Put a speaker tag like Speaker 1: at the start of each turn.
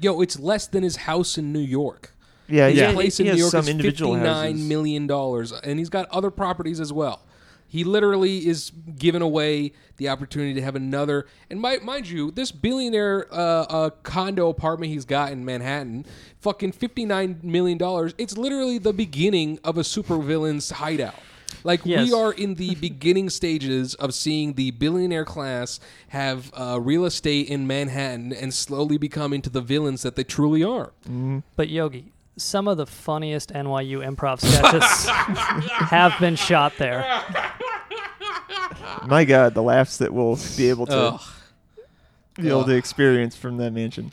Speaker 1: Yo, it's less than his house in New York.
Speaker 2: Yeah,
Speaker 1: His
Speaker 2: yeah.
Speaker 1: place
Speaker 2: he
Speaker 1: in New York is fifty-nine
Speaker 2: houses.
Speaker 1: million dollars, and he's got other properties as well. He literally is giving away the opportunity to have another. And mi- mind you, this billionaire uh, uh, condo apartment he's got in Manhattan, fucking fifty-nine million dollars. It's literally the beginning of a supervillain's hideout. Like
Speaker 3: Yes.
Speaker 1: we are in the beginning stages of seeing the billionaire class have uh, real estate in Manhattan and slowly become into the villains that they truly are.
Speaker 3: But Yogi, some of the funniest NYU improv sketches have been shot there.
Speaker 2: My God, the laughs that we'll be able to
Speaker 1: Ugh.
Speaker 2: be able
Speaker 1: Ugh.
Speaker 2: to experience from that mansion.